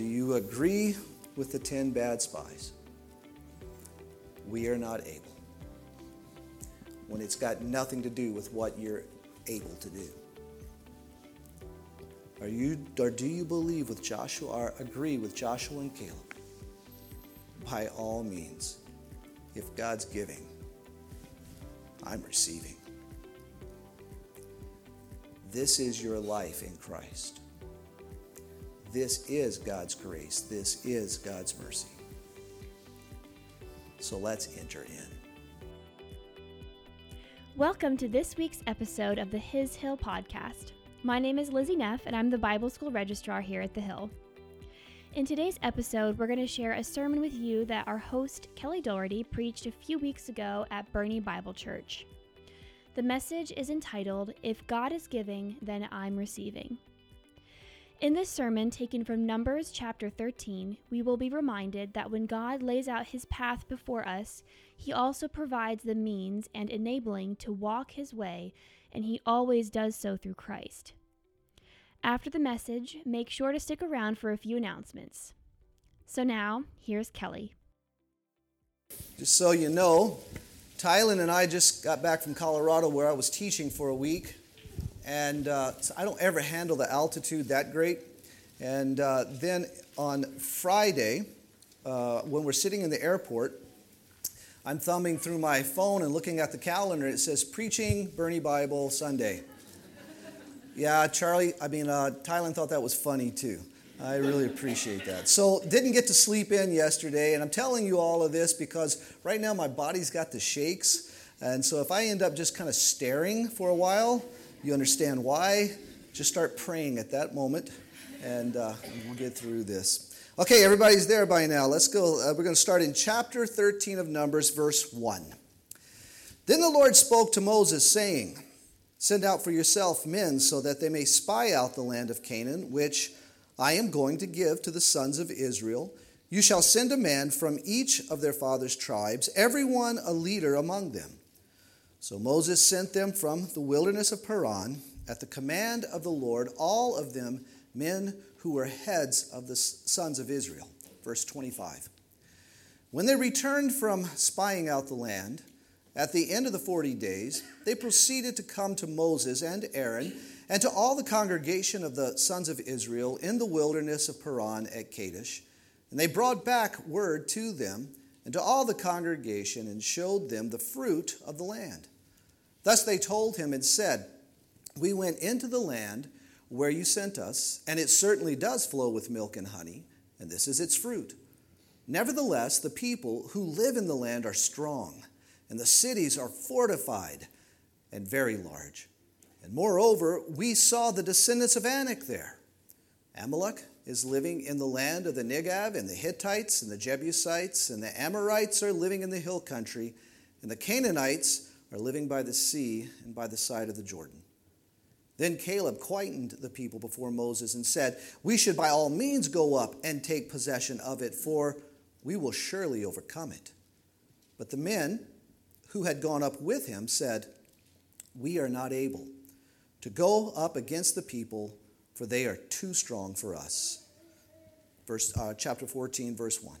Do you agree with the 10 bad spies? We are not able. When it's got nothing to do with what you're able to do. Are you or do you believe with Joshua or agree with Joshua and Caleb? By all means, if God's giving, I'm receiving. This is your life in Christ. This is God's grace. This is God's mercy. So let's enter in. Welcome to this week's episode of the His Hill podcast. My name is Lizzie Neff, and I'm the Bible School Registrar here at the Hill. In today's episode, we're going to share a sermon with you that our host, Kelly Doherty, preached a few weeks ago at Boerne Bible Church. The message is entitled, If God is Giving, Then I'm Receiving. In this sermon, taken from Numbers chapter 13, we will be reminded that when God lays out his path before us, he also provides the means and enabling to walk his way, and he always does so through Christ. After the message, make sure to stick around for a few announcements. So now, here's Kelly. Just so you know, Tylen and I just got back from Colorado where I was teaching for a week. And uh, so I don't ever handle the altitude that great. And uh, then on Friday, uh, when we're sitting in the airport, I'm thumbing through my phone and looking at the calendar. It says Preaching Boerne Bible Sunday. Yeah, Charlie, I mean, uh, Tylen thought that was funny too. I really appreciate that. So, didn't get to sleep in yesterday, and I'm telling you all of this because right now my body's got the shakes. And so, if I end up just kind of staring for a while, you understand why. Just start praying at that moment, and uh, we'll get through this. Okay, everybody's there by now. Let's go. Uh, we're going to start in chapter 13 of Numbers, verse 1. Then the Lord spoke to Moses, saying, Send out for yourself men so that they may spy out the land of Canaan, which I am going to give to the sons of Israel. You shall send a man from each of their fathers' tribes, every one a leader among them. So Moses sent them from the wilderness of Paran at the command of the Lord, all of them men who were heads of the sons of Israel. Verse 25. When they returned from spying out the land, at the end of the 40 days, they proceeded to come to Moses and Aaron and to all the congregation of the sons of Israel in the wilderness of Paran at Kadesh. And they brought back word to them and to all the congregation and showed them the fruit of the land. Thus they told him and said, We went into the land where you sent us, and it certainly does flow with milk and honey, and this is its fruit. Nevertheless, the people who live in the land are strong, and the cities are fortified and very large. And moreover, we saw the descendants of Anak there. Amalek is living in the land of the Negev, and the Hittites and the Jebusites and the Amorites are living in the hill country, and the Canaanites are living by the sea and by the side of the Jordan. Then Caleb quietened the people before Moses and said, We should by all means go up and take possession of it, for we will surely overcome it. But the men who had gone up with him said, We are not able to go up against the people, for they are too strong for us. Verse, uh, chapter 14, verse 1.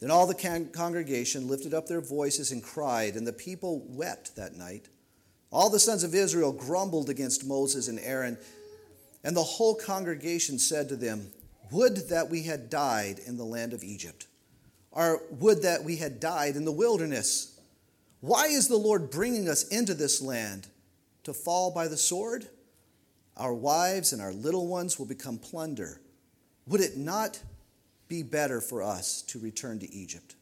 Then all the con- congregation lifted up their voices and cried, and the people wept that night. All the sons of Israel grumbled against Moses and Aaron, and the whole congregation said to them, Would that we had died in the land of Egypt, or would that we had died in the wilderness. Why is the Lord bringing us into this land? to fall by the sword? Our wives and our little ones will become plunder. Would it not be better for us to return to Egypt?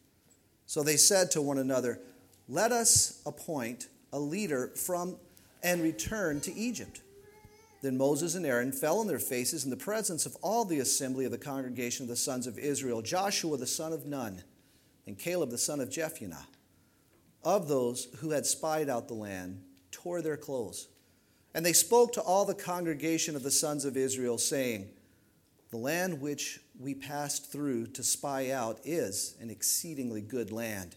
So they said to one another, Let us appoint a leader from and return to Egypt. Then Moses and Aaron fell on their faces in the presence of all the assembly of the congregation of the sons of Israel, Joshua the son of Nun, and Caleb the son of Jephunneh, of those who had spied out the land tore their clothes. And they spoke to all the congregation of the sons of Israel, saying, The land which we passed through to spy out is an exceedingly good land.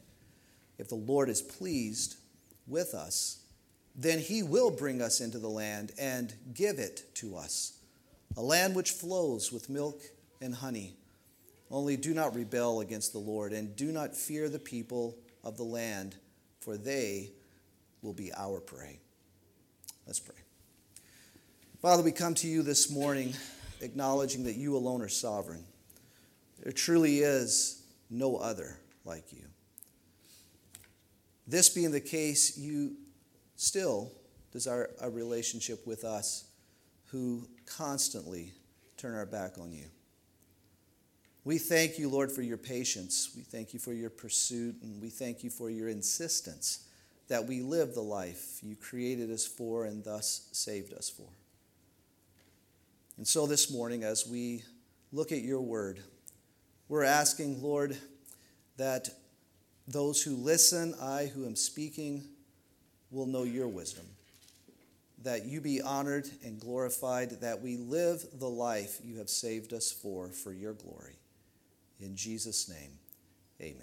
If the Lord is pleased with us, then he will bring us into the land and give it to us, a land which flows with milk and honey, Only do not rebel against the Lord, and do not fear the people of the land, for they will be our prey. Let's pray. Father, we come to you this morning acknowledging that you alone are sovereign. There truly is no other like you. This being the case, you still desire a relationship with us who constantly turn our back on you. We thank you, Lord, for your patience. We thank you for your pursuit, and we thank you for your insistence that we live the life you created us for and thus saved us for. And so this morning, as we look at your word, we're asking, Lord, that those who listen, I who am speaking, will know your wisdom. That you be honored and glorified, that we live the life you have saved us for, for your glory. In Jesus' name, amen.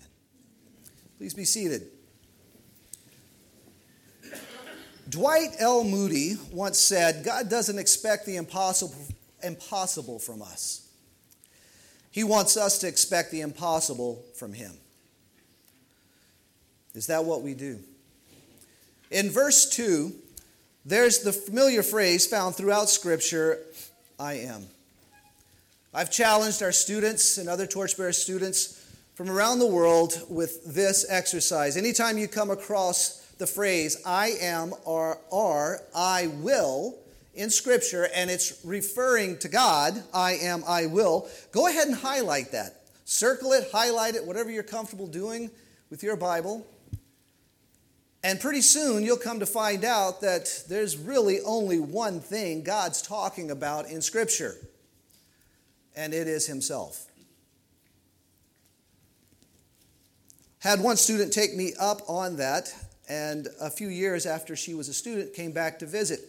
Please be seated. Dwight L. Moody once said, God doesn't expect the impossible, impossible from us. He wants us to expect the impossible from Him. Is that what we do? In verse 2, there's the familiar phrase found throughout Scripture I am. I've challenged our students and other Torchbearer students from around the world with this exercise. Anytime you come across the phrase I am or are, I will in Scripture, and it's referring to God, I am, I will, go ahead and highlight that. Circle it, highlight it, whatever you're comfortable doing with your Bible. And pretty soon you'll come to find out that there's really only one thing God's talking about in Scripture and it is himself. Had one student take me up on that, and a few years after she was a student, came back to visit.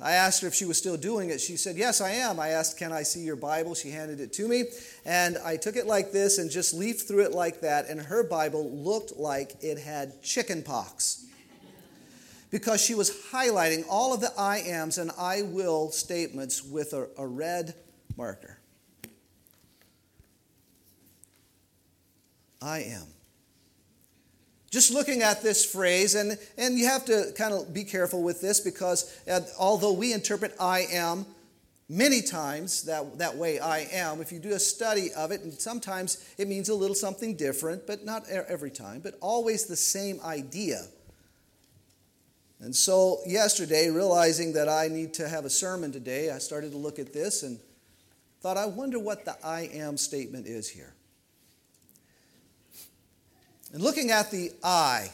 I asked her if she was still doing it. She said, Yes, I am. I asked, Can I see your Bible? She handed it to me. And I took it like this and just leafed through it like that. And her Bible looked like it had chicken pox. Because she was highlighting all of the I ams and I will statements with a, a red marker. I am. Just looking at this phrase, and, and you have to kind of be careful with this because although we interpret I am many times that, that way I am, if you do a study of it, and sometimes it means a little something different, but not every time, but always the same idea. And so, yesterday, realizing that I need to have a sermon today, I started to look at this and thought, I wonder what the I am statement is here. And looking at the I,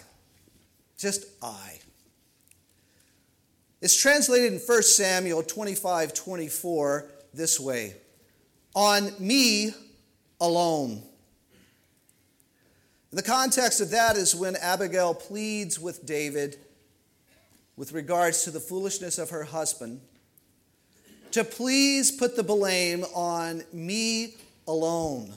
just I, it's translated in 1 Samuel 25 24 this way On me alone. The context of that is when Abigail pleads with David with regards to the foolishness of her husband to please put the blame on me alone.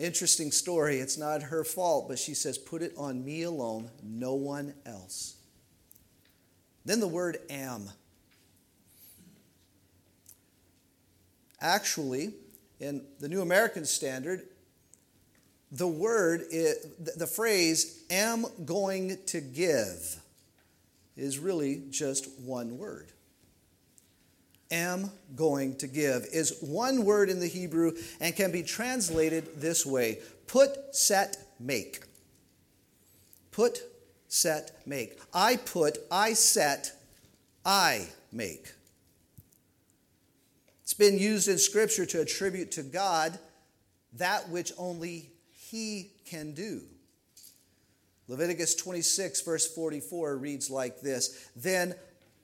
Interesting story. It's not her fault, but she says, Put it on me alone, no one else. Then the word am. Actually, in the New American Standard, the word, the phrase, am going to give, is really just one word am going to give is one word in the Hebrew and can be translated this way put, set, make. Put, set, make. I put, I set, I make. It's been used in Scripture to attribute to God that which only He can do. Leviticus 26, verse 44 reads like this Then,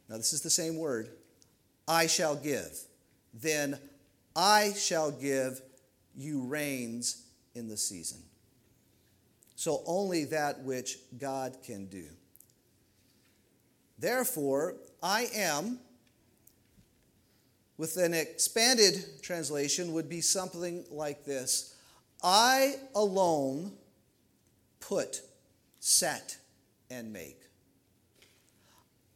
now this is the same word, I shall give. Then I shall give you rains in the season. So only that which God can do. Therefore, I am, with an expanded translation, would be something like this I alone put, set, and make.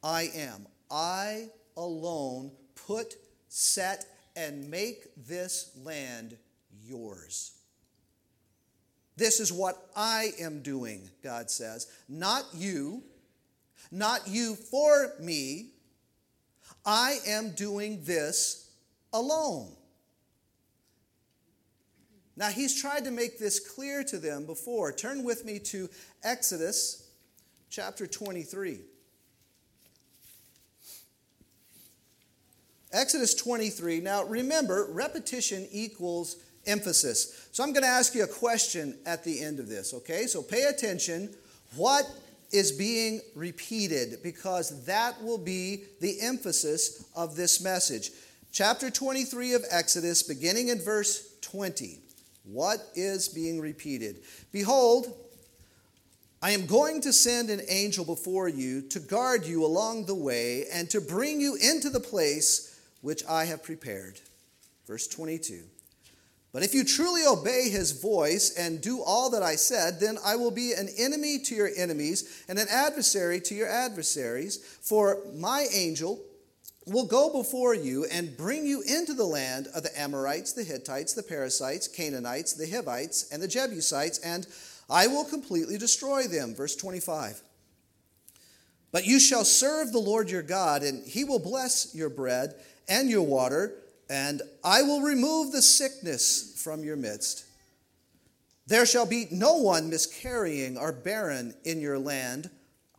I am. I alone put, set, and make this land yours. This is what I am doing, God says. Not you, not you for me. I am doing this alone. Now, he's tried to make this clear to them before. Turn with me to Exodus chapter 23. Exodus 23. Now, remember, repetition equals emphasis. So, I'm going to ask you a question at the end of this, okay? So, pay attention. What is being repeated? Because that will be the emphasis of this message. Chapter 23 of Exodus, beginning in verse 20. What is being repeated? Behold, I am going to send an angel before you to guard you along the way and to bring you into the place which I have prepared. Verse 22. But if you truly obey his voice and do all that I said, then I will be an enemy to your enemies and an adversary to your adversaries. For my angel will go before you and bring you into the land of the Amorites, the Hittites, the Perizzites, Canaanites, the Hivites, and the Jebusites, and I will completely destroy them. Verse 25. But you shall serve the Lord your God, and he will bless your bread and your water, and I will remove the sickness from your midst. There shall be no one miscarrying or barren in your land.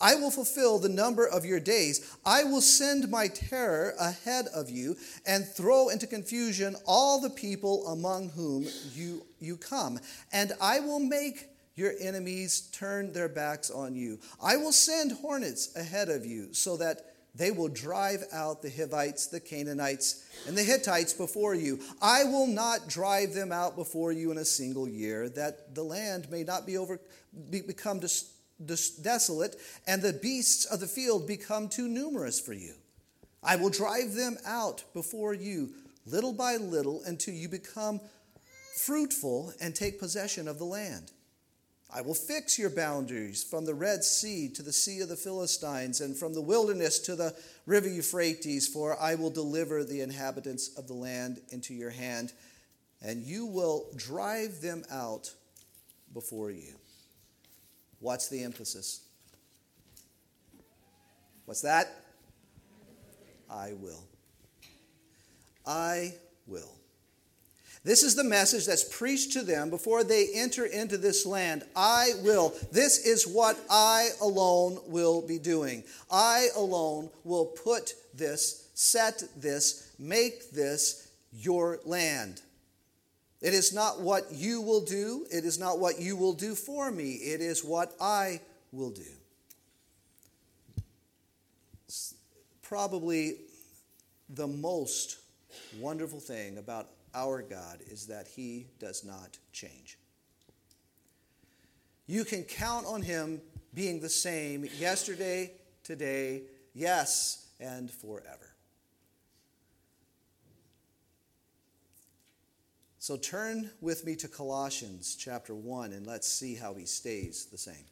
I will fulfill the number of your days. I will send my terror ahead of you and throw into confusion all the people among whom you, you come. And I will make your enemies turn their backs on you. I will send hornets ahead of you so that they will drive out the Hivites, the Canaanites, and the Hittites before you. I will not drive them out before you in a single year, that the land may not be over, be, become des, des, desolate, and the beasts of the field become too numerous for you. I will drive them out before you, little by little, until you become fruitful and take possession of the land. I will fix your boundaries from the Red Sea to the Sea of the Philistines, and from the wilderness to the river Euphrates, for I will deliver the inhabitants of the land into your hand, and you will drive them out before you. What's the emphasis? What's that? I will. I will. This is the message that's preached to them before they enter into this land. I will. This is what I alone will be doing. I alone will put this, set this, make this your land. It is not what you will do. It is not what you will do for me. It is what I will do. Probably the most wonderful thing about our God is that He does not change. You can count on Him being the same yesterday, today, yes, and forever. So turn with me to Colossians chapter 1 and let's see how He stays the same.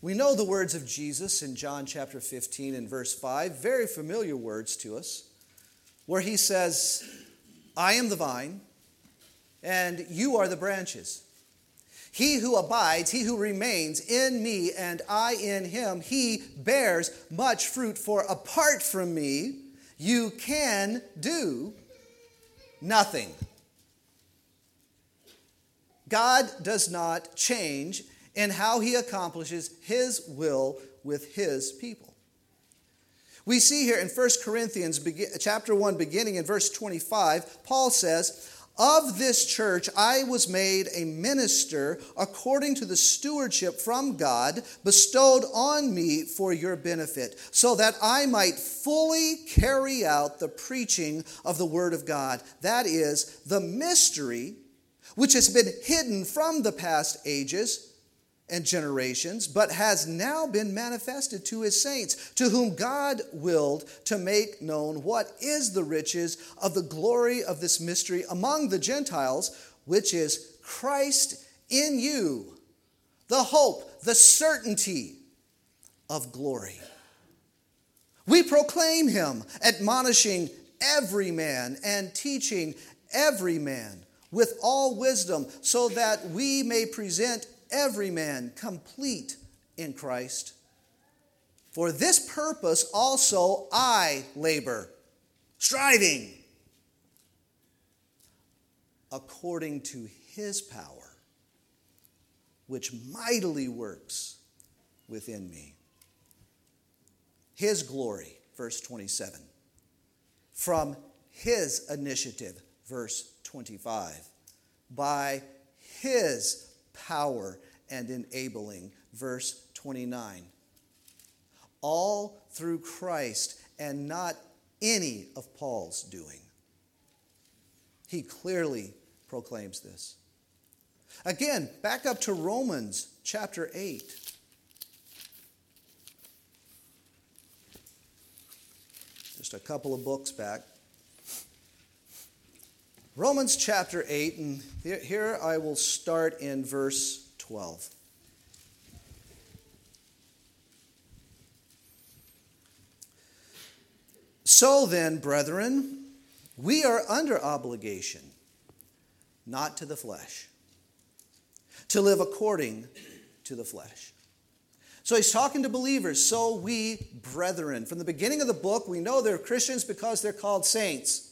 We know the words of Jesus in John chapter 15 and verse 5, very familiar words to us, where he says, I am the vine, and you are the branches. He who abides, he who remains in me, and I in him, he bears much fruit, for apart from me, you can do nothing. God does not change in how he accomplishes his will with his people. We see here in 1 Corinthians chapter 1 beginning in verse 25, Paul says, "Of this church I was made a minister according to the stewardship from God bestowed on me for your benefit, so that I might fully carry out the preaching of the word of God, that is the mystery which has been hidden from the past ages." And generations, but has now been manifested to his saints, to whom God willed to make known what is the riches of the glory of this mystery among the Gentiles, which is Christ in you, the hope, the certainty of glory. We proclaim him, admonishing every man and teaching every man with all wisdom, so that we may present every man complete in Christ. For this purpose also I labor, striving according to his power, which mightily works within me. His glory, verse 27. From his initiative, verse 25. By his power and enabling, verse 29. All through Christ and not any of Paul's doing. He clearly proclaims this. Again, back up to Romans chapter 8. Just a couple of books back. Romans chapter 8, and here I will start in verse 12. So then, brethren, we are under obligation, not to the flesh, to live according to the flesh. So he's talking to believers. So we, brethren. From the beginning of the book, we know they're Christians because they're called saints.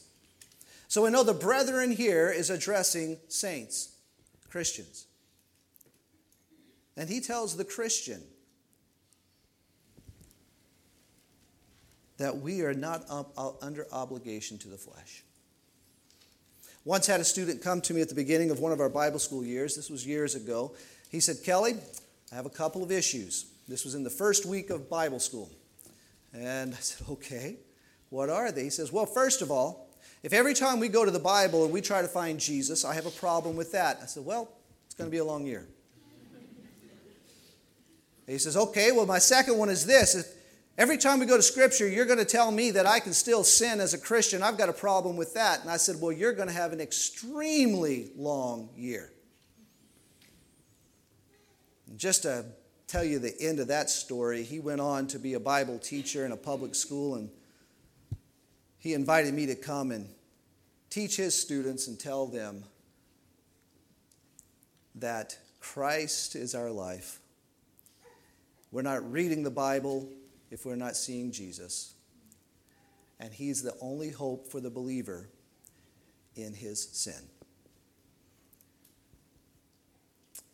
So we know the brethren here is addressing saints, Christians. And he tells the Christian that we are not under obligation to the flesh. Once had a student come to me at the beginning of one of our Bible school years. This was years ago. He said, Kelly, I have a couple of issues. This was in the first week of Bible school. And I said, Okay, what are they? He says, Well, first of all, if every time we go to the Bible and we try to find Jesus, I have a problem with that. I said, Well, it's going to be a long year. He says, Okay, well, my second one is this. If every time we go to Scripture, you're going to tell me that I can still sin as a Christian. I've got a problem with that. And I said, Well, you're going to have an extremely long year. Just to tell you the end of that story. He went on to be a Bible teacher in a public school, and he invited me to come and teach his students and tell them that Christ is our life. We're not reading the Bible if we're not seeing Jesus. And he's the only hope for the believer in his sin.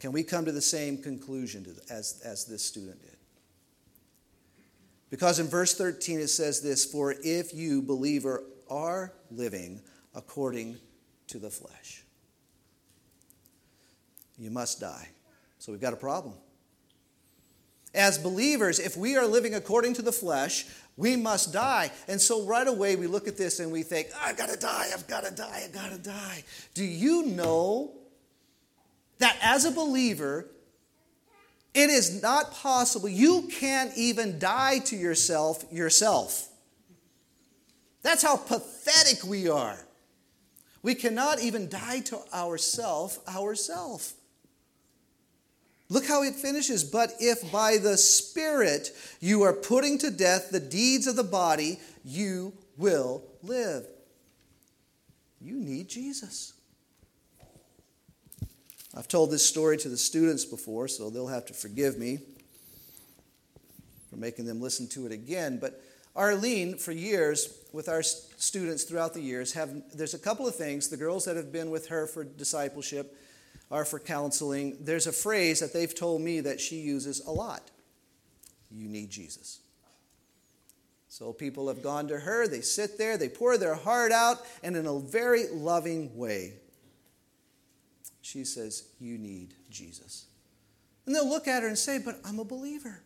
Can we come to the same conclusion as, as this student did? Because in verse 13 it says this For if you, believer, are living according to the flesh, you must die. So we've got a problem. As believers, if we are living according to the flesh, we must die. And so right away we look at this and we think, I've got to die, I've got to die, I've got to die. Do you know that as a believer, it is not possible. You can't even die to yourself yourself. That's how pathetic we are. We cannot even die to ourself ourself. Look how it finishes. But if by the Spirit you are putting to death the deeds of the body, you will live. You need Jesus. I've told this story to the students before, so they'll have to forgive me for making them listen to it again. But Arlene, for years, with our students throughout the years, have there's a couple of things. The girls that have been with her for discipleship are for counseling. There's a phrase that they've told me that she uses a lot. You need Jesus. So people have gone to her, they sit there, they pour their heart out, and in a very loving way, she says, You need Jesus. And they'll look at her and say, But I'm a believer.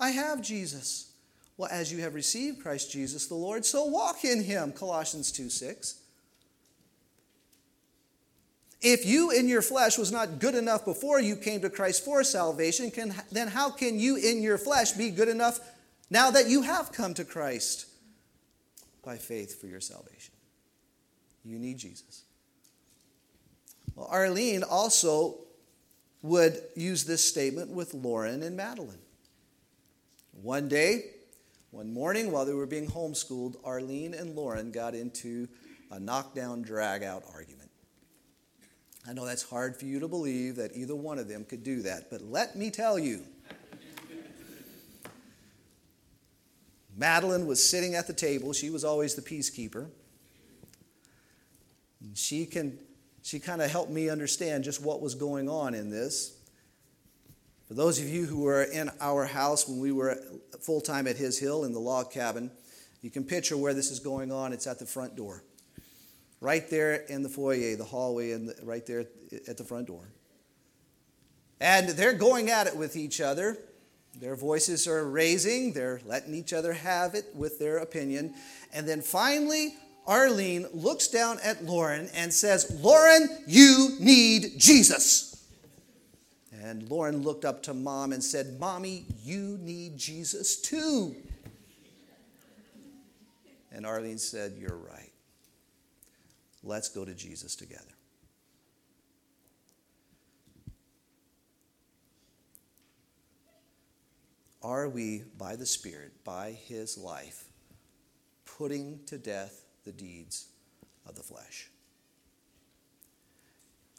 I have Jesus. Well, as you have received Christ Jesus the Lord, so walk in him. Colossians 2 6. If you in your flesh was not good enough before you came to Christ for salvation, can, then how can you in your flesh be good enough now that you have come to Christ by faith for your salvation? You need Jesus. Well, Arlene also would use this statement with Lauren and Madeline. One day, One morning, while they were being homeschooled, Arlene and Lauren got into a knockdown, drag out argument. I know that's hard for you to believe that either one of them could do that, but let me tell you. Madeline was sitting at the table. She was always the peacekeeper. She can she kind of helped me understand just what was going on in this. For those of you who were in our house when we were full time at His Hill in the log cabin, you can picture where this is going on. It's at the front door, right there in the foyer, the hallway, and right there at the front door. And they're going at it with each other. Their voices are raising, they're letting each other have it with their opinion. And then finally, Arlene looks down at Lauren and says, Lauren, you need Jesus. And Lauren looked up to mom and said, Mommy, you need Jesus too. And Arlene said, You're right. Let's go to Jesus together. Are we, by the Spirit, by His life, putting to death the deeds of the flesh?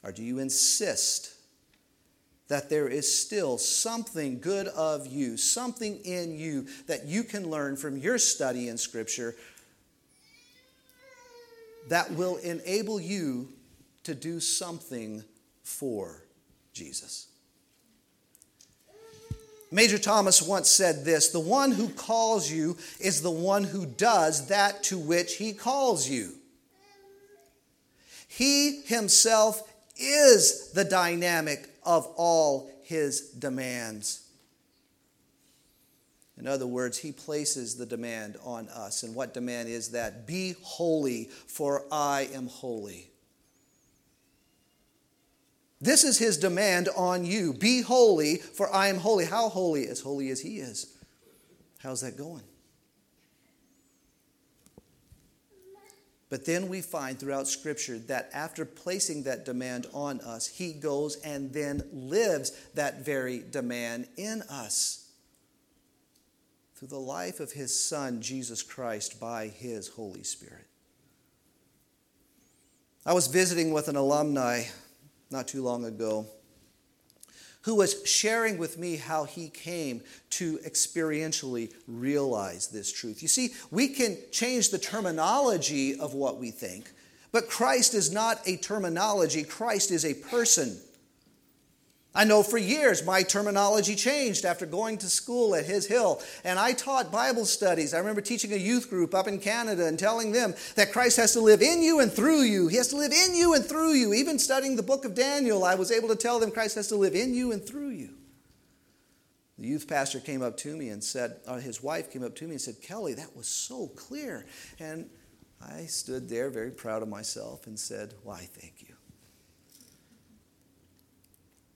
Or do you insist that there is still something good of you, something in you that you can learn from your study in Scripture that will enable you to do something for Jesus? Major Thomas once said this The one who calls you is the one who does that to which he calls you. He himself is the dynamic of all his demands. In other words, he places the demand on us. And what demand is that? Be holy, for I am holy. This is his demand on you. Be holy, for I am holy. How holy? As holy as he is. How's that going? But then we find throughout Scripture that after placing that demand on us, He goes and then lives that very demand in us through the life of His Son, Jesus Christ, by His Holy Spirit. I was visiting with an alumni not too long ago who was sharing with me how he came to experientially realize this truth. You see, we can change the terminology of what we think, but Christ is not a terminology, Christ is a person. I know for years my terminology changed after going to school at His Hill, and I taught Bible studies. I remember teaching a youth group up in Canada and telling them that Christ has to live in you and through you. He has to live in you and through you. Even studying the book of Daniel, I was able to tell them Christ has to live in you and through you. The youth pastor came up to me and said, uh, his wife came up to me and said, Kelly, that was so clear. And I stood there very proud of myself and said, Why, thank you.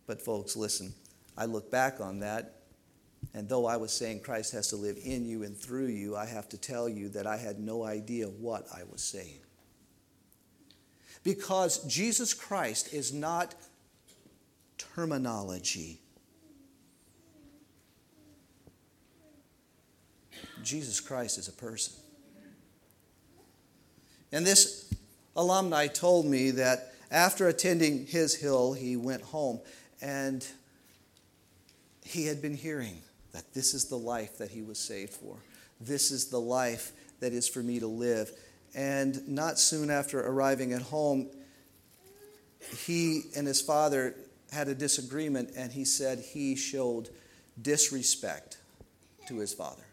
But, folks, listen, I look back on that, and though I was saying Christ has to live in you and through you, I have to tell you that I had no idea what I was saying. Because Jesus Christ is not terminology. Jesus Christ is a person. And this alumni told me that after attending his hill, he went home. And he had been hearing that this is the life that he was saved for. This is the life that is for me to live. And not soon after arriving at home, he and his father had a disagreement, and he said he showed disrespect to his father.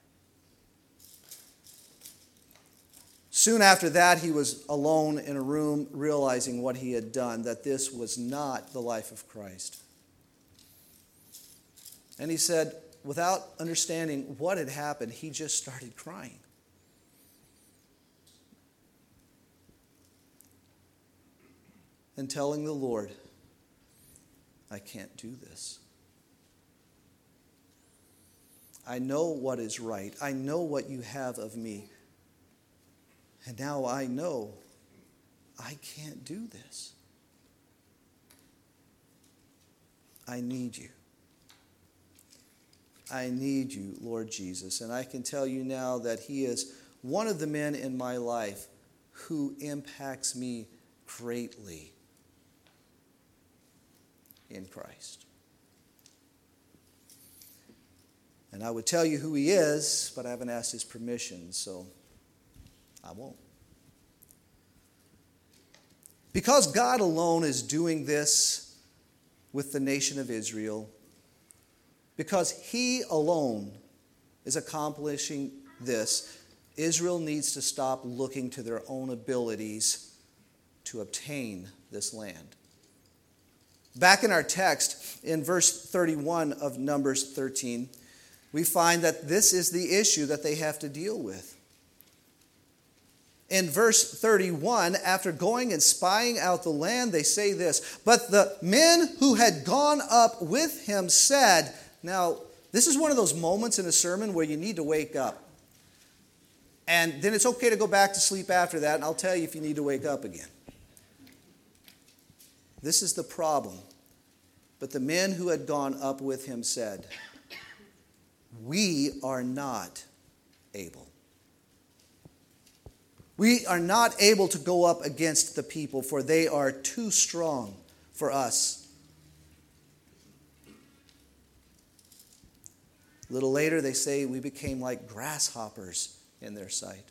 Soon after that, he was alone in a room, realizing what he had done, that this was not the life of Christ. And he said, without understanding what had happened, he just started crying. And telling the Lord, I can't do this. I know what is right. I know what you have of me. And now I know I can't do this. I need you. I need you, Lord Jesus. And I can tell you now that He is one of the men in my life who impacts me greatly in Christ. And I would tell you who He is, but I haven't asked His permission, so I won't. Because God alone is doing this with the nation of Israel, because He alone is accomplishing this, Israel needs to stop looking to their own abilities to obtain this land. Back in our text, in verse 31 of Numbers 13, we find that this is the issue that they have to deal with in verse 31, after going and spying out the land, they say this But the men who had gone up with him said, Now, this is one of those moments in a sermon where you need to wake up. And then it's okay to go back to sleep after that, and I'll tell you if you need to wake up again. This is the problem. But the men who had gone up with him said, We are not able we are not able to go up against the people, for they are too strong for us. A little later, they say we became like grasshoppers in their sight.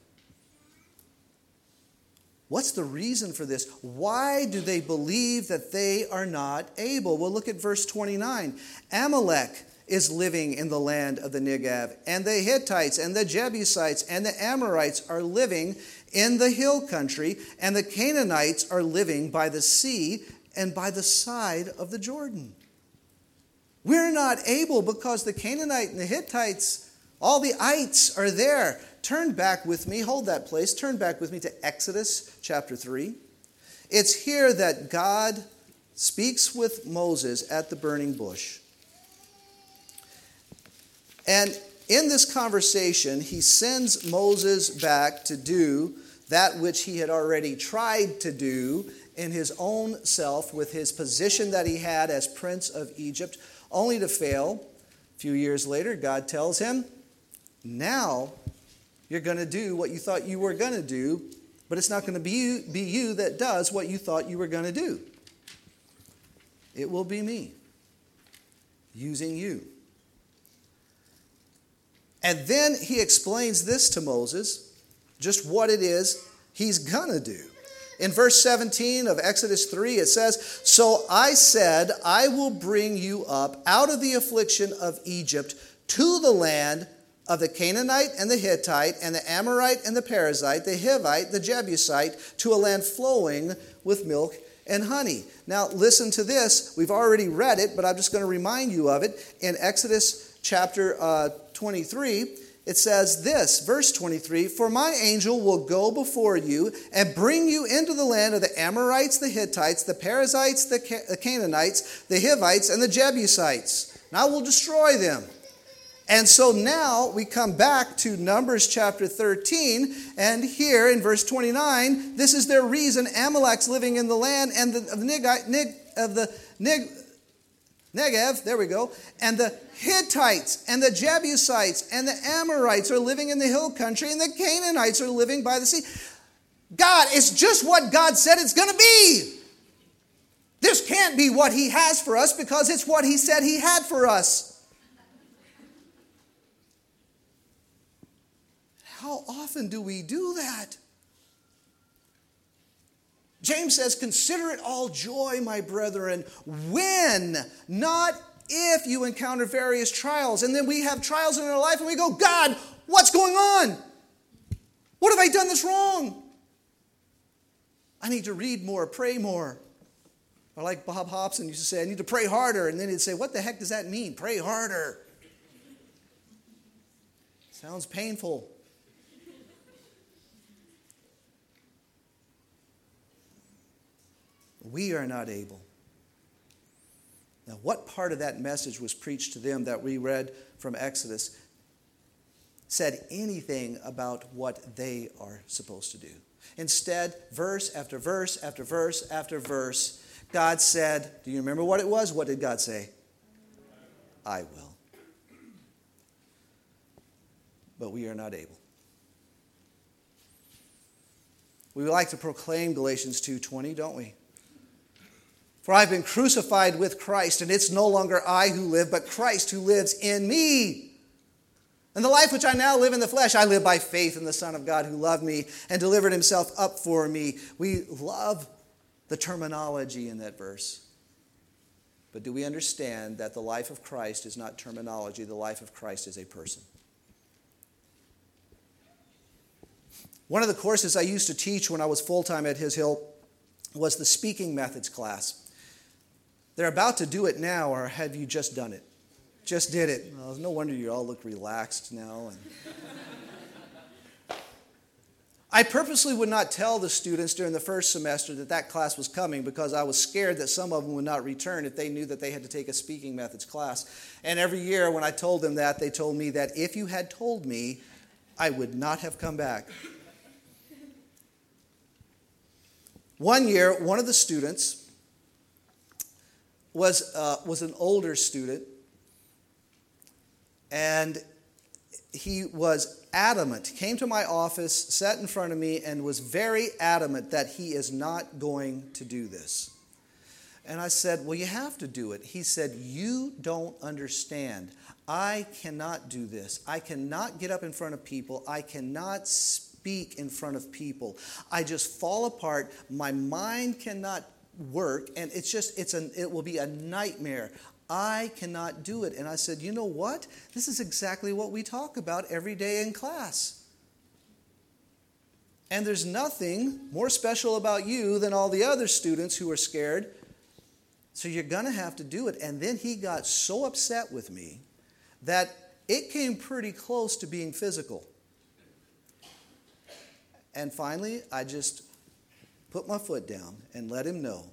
What's the reason for this? Why do they believe that they are not able? Well, look at verse 29. Amalek is living in the land of the Negev, and the Hittites and the Jebusites and the Amorites are living in the hill country, and the Canaanites are living by the sea and by the side of the Jordan. We're not able because the Canaanite and the Hittites, all the ites are there. Turn back with me, hold that place, turn back with me to Exodus chapter 3. It's here that God speaks with Moses at the burning bush. And in this conversation, he sends Moses back to do that which he had already tried to do in his own self with his position that he had as prince of Egypt, only to fail. A few years later, God tells him, Now you're going to do what you thought you were going to do, but it's not going to be you, be you that does what you thought you were going to do. It will be me using you. And then he explains this to Moses, just what it is he's going to do. In verse 17 of Exodus 3, it says, So I said, I will bring you up out of the affliction of Egypt to the land of the Canaanite and the Hittite and the Amorite and the Perizzite, the Hivite, the Jebusite, to a land flowing with milk and honey. Now, listen to this. We've already read it, but I'm just going to remind you of it. In Exodus chapter uh, 23, it says this, verse 23 For my angel will go before you and bring you into the land of the Amorites, the Hittites, the Perizzites, the Canaanites, the Hivites, and the Jebusites. And I will destroy them. And so now we come back to Numbers chapter 13, and here in verse 29, this is their reason Amalek's living in the land and the, of, the Nig, Nig, of the Nig, Negev, there we go, and the Hittites and the Jebusites and the Amorites are living in the hill country, and the Canaanites are living by the sea. God, it's just what God said it's going to be. This can't be what He has for us because it's what He said He had for us. How often do we do that? James says, Consider it all joy, my brethren, when, not if you encounter various trials. And then we have trials in our life and we go, God, what's going on? What have I done that's wrong? I need to read more, pray more. Or like Bob Hobson used to say, I need to pray harder. And then he'd say, What the heck does that mean? Pray harder. Sounds painful. We are not able. Now, what part of that message was preached to them that we read from Exodus said anything about what they are supposed to do? Instead, verse after verse after verse after verse, God said, Do you remember what it was? What did God say? I will. but we are not able. We like to proclaim Galatians 2:20, don't we? For I've been crucified with Christ, and it's no longer I who live, but Christ who lives in me. And the life which I now live in the flesh, I live by faith in the Son of God who loved me and delivered himself up for me. We love the terminology in that verse. But do we understand that the life of Christ is not terminology? The life of Christ is a person. One of the courses I used to teach when I was full time at His Hill was the speaking methods class. They're about to do it now, or have you just done it? Just did it. Well, no wonder you all look relaxed now. I purposely would not tell the students during the first semester that that class was coming because I was scared that some of them would not return if they knew that they had to take a speaking methods class. And every year when I told them that, they told me that if you had told me, I would not have come back. One year, one of the students was, uh, was an older student, and he was adamant. Came to my office, sat in front of me, and was very adamant that he is not going to do this. And I said, Well, you have to do it. He said, You don't understand. I cannot do this. I cannot get up in front of people. I cannot speak in front of people. I just fall apart. My mind cannot work and it's just it's an it will be a nightmare. I cannot do it. And i said you know what? This is exactly what we talk about every day in class. And there's nothing more special about you than all the other students who are scared. So you're going to have to do it. And then he got so upset with me that it came pretty close to being physical. And finally i just put my foot down and let him know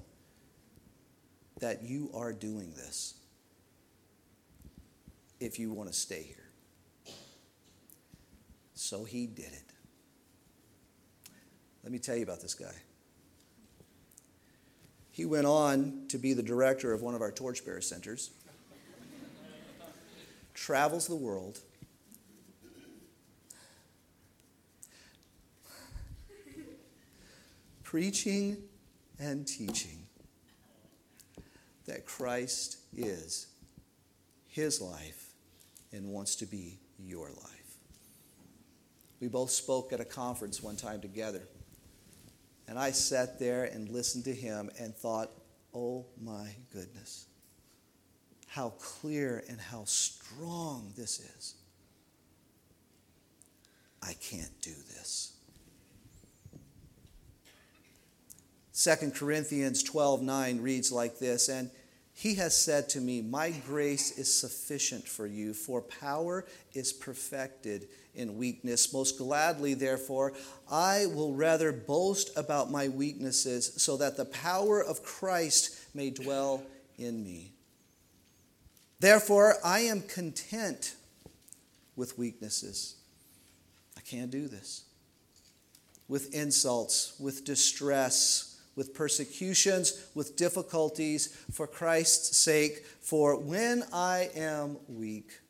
that you are doing this if you want to stay here. So he did it. Let me tell you about this guy. He went on to be the director of one of our torchbearer centers, travels the world, preaching and teaching that Christ is his life and wants to be your life. We both spoke at a conference one time together. And I sat there and listened to him and thought, oh my goodness, how clear and how strong this is. I can't do this. 2 Corinthians 12 9 reads like this And he has said to me, My grace is sufficient for you, for power is perfected in weakness. Most gladly, therefore, I will rather boast about my weaknesses, so that the power of Christ may dwell in me. Therefore, I am content with weaknesses. I can't do this. With insults, with distress with persecutions, with difficulties for Christ's sake. For when I am weak,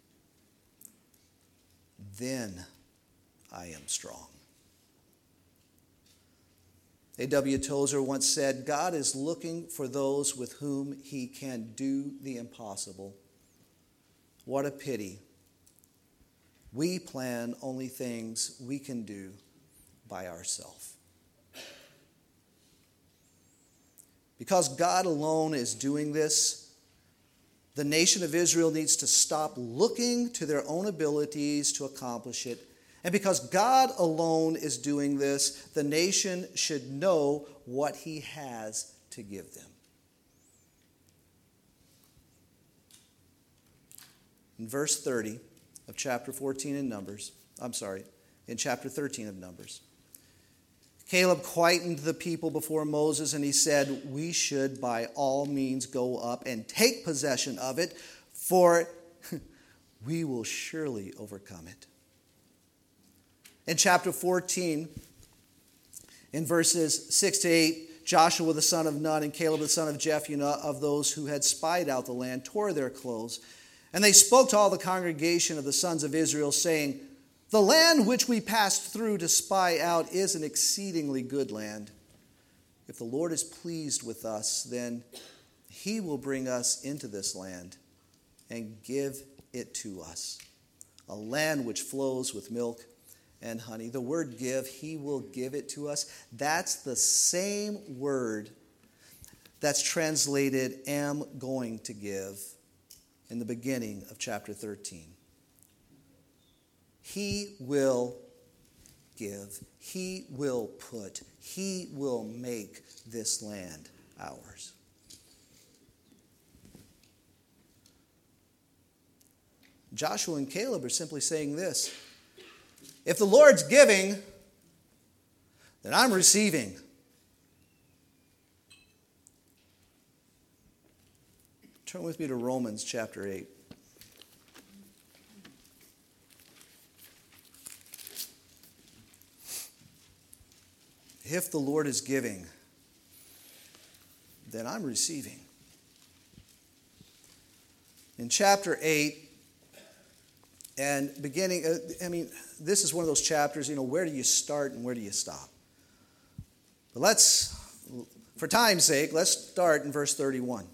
then I am strong. A.W. Tozer once said, God is looking for those with whom he can do the impossible. What a pity. We plan only things we can do by ourselves. Because God alone is doing this, the nation of Israel needs to stop looking to their own abilities to accomplish it. And because God alone is doing this, the nation should know what He has to give them. In verse 30 of chapter 14 in Numbers, I'm sorry, in chapter 13 of Numbers, Caleb quietened the people before Moses and he said, We should by all means go up and take possession of it, for we will surely overcome it. In chapter 14, in verses 6 to 8, Joshua the son of Nun and Caleb the son of Jephunneh of those who had spied out the land tore their clothes. And they spoke to all the congregation of the sons of Israel, saying, The land which we passed through to spy out is an exceedingly good land. If the Lord is pleased with us, then he will bring us into this land and give it to us, a land which flows with milk and honey. The word give, he will give it to us. That's the same word that's translated am going to give in the beginning of chapter 13. He will give, He will put, He will make this land ours. Joshua and Caleb are simply saying this if the Lord's giving, then I'm receiving. Turn with me to Romans chapter 8. If the Lord is giving, then I'm receiving. In chapter 8, and beginning, uh, I mean, this is one of those chapters, you know, where do you start and where do you stop? But let's, for time's sake, let's start in verse 31.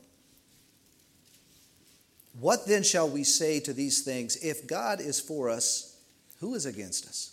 What then shall we say to these things? If God is for us, who is against us?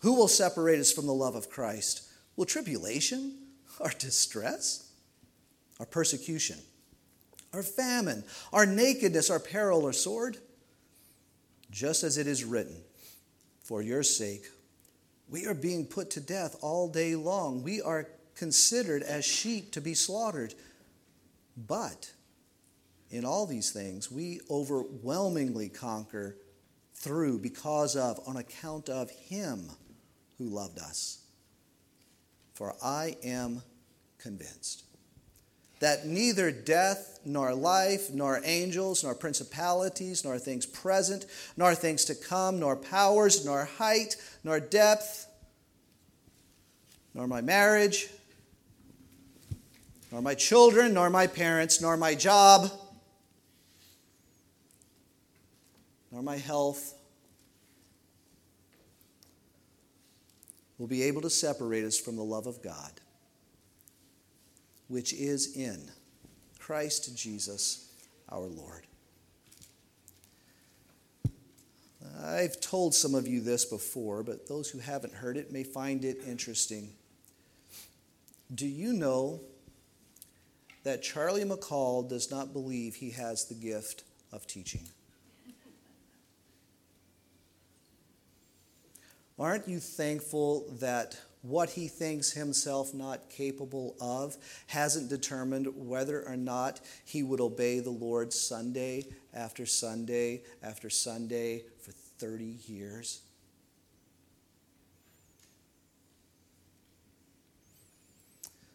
Who will separate us from the love of Christ? Will tribulation, our distress, our persecution, our famine, our nakedness, our peril, or sword? just as it is written, For your sake, we are being put to death all day long. We are considered as sheep to be slaughtered. But in all these things, we overwhelmingly conquer through, because of, on account of Him who loved us. For I am convinced that neither death, nor life, nor angels, nor principalities, nor things present, nor things to come, nor powers, nor height, nor depth, nor my marriage, nor my children, nor my parents, nor my job, nor my health will be able to separate us from the love of God which is in Christ Jesus our Lord. I've told some of you this before, but those who haven't heard it may find it interesting. Do you know that Charlie McCall does not believe he has the gift of teaching? Aren't you thankful that what he thinks himself not capable of hasn't determined whether or not he would obey the Lord Sunday after Sunday after Sunday for 30 years?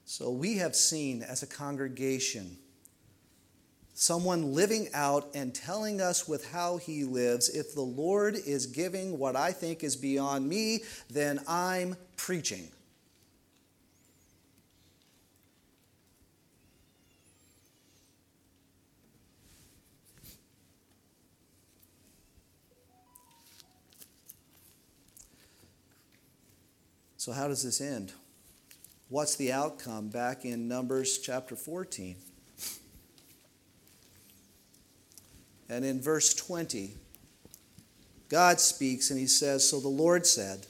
So we have seen as a congregation someone living out and telling us with how he lives if the Lord is giving what I think is beyond me, then I'm preaching. So, how does this end? What's the outcome back in Numbers chapter 14? And in verse 20, God speaks and he says, So the Lord said,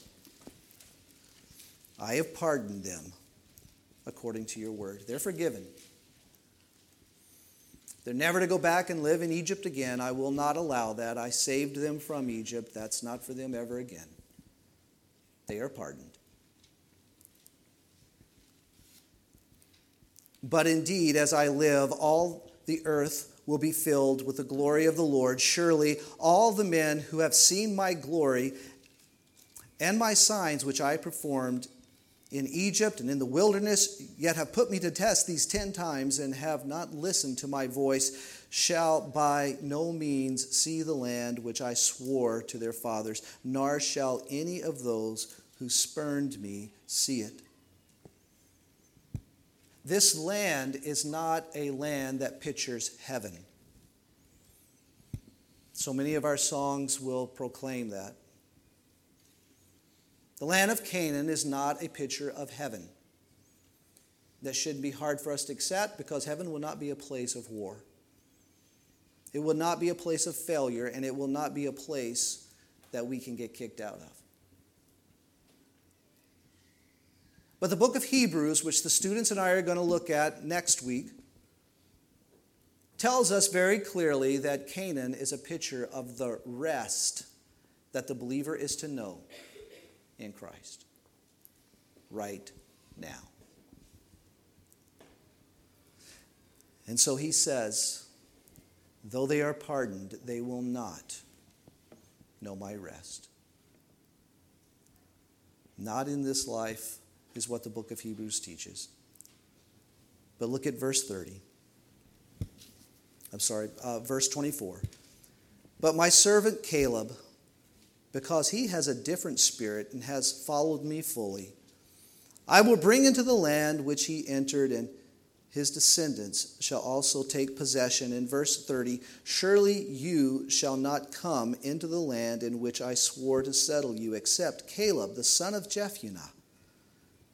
I have pardoned them according to your word. They're forgiven. They're never to go back and live in Egypt again. I will not allow that. I saved them from Egypt. That's not for them ever again. They are pardoned. But indeed, as I live, all the earth will be filled with the glory of the Lord. Surely all the men who have seen my glory and my signs which I performed in Egypt and in the wilderness, yet have put me to test these ten times and have not listened to my voice, shall by no means see the land which I swore to their fathers, nor shall any of those who spurned me see it. This land is not a land that pictures heaven. So many of our songs will proclaim that. The land of Canaan is not a picture of heaven. That shouldn't be hard for us to accept because heaven will not be a place of war. It will not be a place of failure, and it will not be a place that we can get kicked out of. But the book of Hebrews, which the students and I are going to look at next week, tells us very clearly that Canaan is a picture of the rest that the believer is to know in Christ right now. And so he says, though they are pardoned, they will not know my rest. Not in this life is what the book of Hebrews teaches. But look at verse 30. I'm sorry, uh, verse 24. But my servant Caleb, because he has a different spirit and has followed me fully. I will bring into the land which he entered, and his descendants shall also take possession. In verse 30, surely you shall not come into the land in which I swore to settle you, except Caleb, the son of Jephunneh,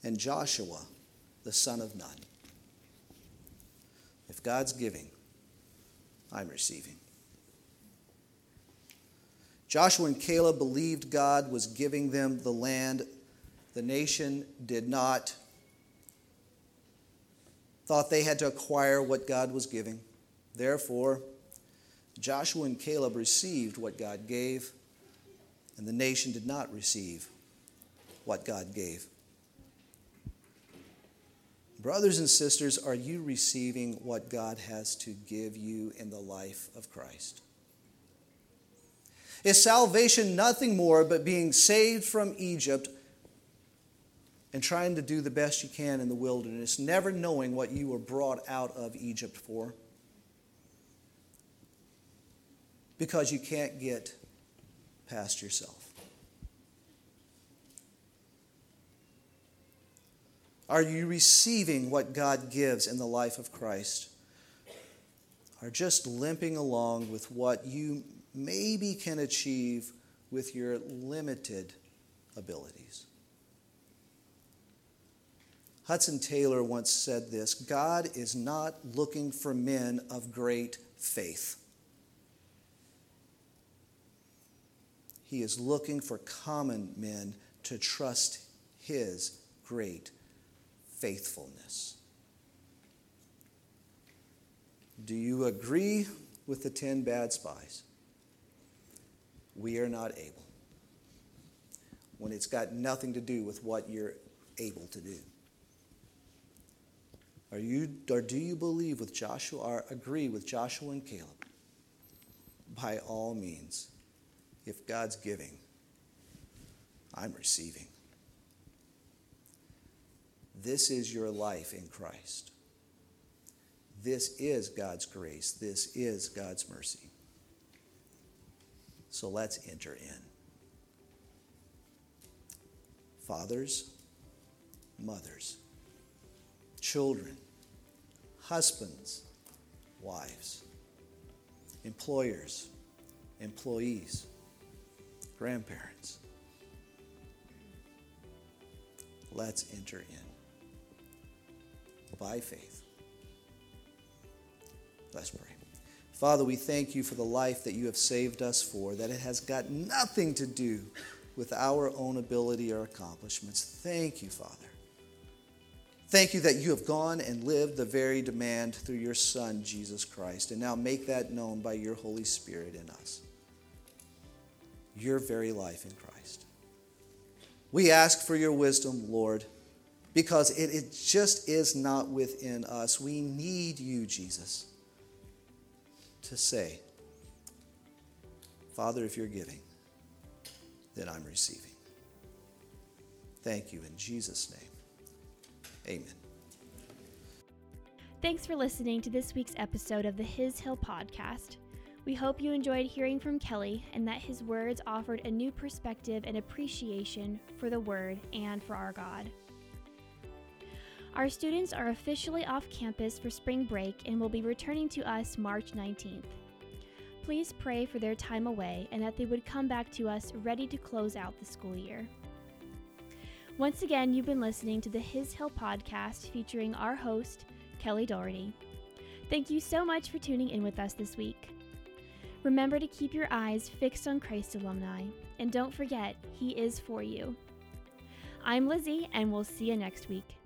and Joshua, the son of Nun. If God's giving, I'm receiving. Joshua and Caleb believed God was giving them the land. The nation did not. Thought they had to acquire what God was giving. Therefore, Joshua and Caleb received what God gave, and the nation did not receive what God gave. Brothers and sisters, are you receiving what God has to give you in the life of Christ? Is salvation nothing more but being saved from Egypt and trying to do the best you can in the wilderness, never knowing what you were brought out of Egypt for? Because you can't get past yourself. Are you receiving what God gives in the life of Christ? Are just limping along with what you maybe can achieve with your limited abilities. Hudson Taylor once said this God is not looking for men of great faith. He is looking for common men to trust his great faithfulness. Do you agree with the 10 bad spies? we are not able. When it's got nothing to do with what you're able to do. Are you, or do you believe with Joshua, or agree with Joshua and Caleb? By all means, if God's giving, I'm receiving. This is your life in Christ. This is God's grace. This is God's mercy. So let's enter in. Fathers, mothers, children, husbands, wives, employers, employees, grandparents. Let's enter in by faith. Let's pray. Father, we thank you for the life that you have saved us for, that it has got nothing to do with our own ability or accomplishments. Thank you, Father. Thank you that you have gone and lived the very demand through your Son, Jesus Christ, and now make that known by your Holy Spirit in us. Your very life in Christ. We ask for your wisdom, Lord, because it, it just is not within us. We need you, Jesus to say, Father, if you're giving, then I'm receiving. Thank you in Jesus' name. Amen. Thanks for listening to this week's episode of the His Hill podcast. We hope you enjoyed hearing from Kelly and that his words offered a new perspective and appreciation for the Word and for our God. Our students are officially off campus for spring break and will be returning to us March 19th. Please pray for their time away and that they would come back to us ready to close out the school year. Once again, you've been listening to the His Hill podcast featuring our host, Kelly Doherty. Thank you so much for tuning in with us this week. Remember to keep your eyes fixed on Christ alumni, and don't forget, He is for you. I'm Lizzie, and we'll see you next week.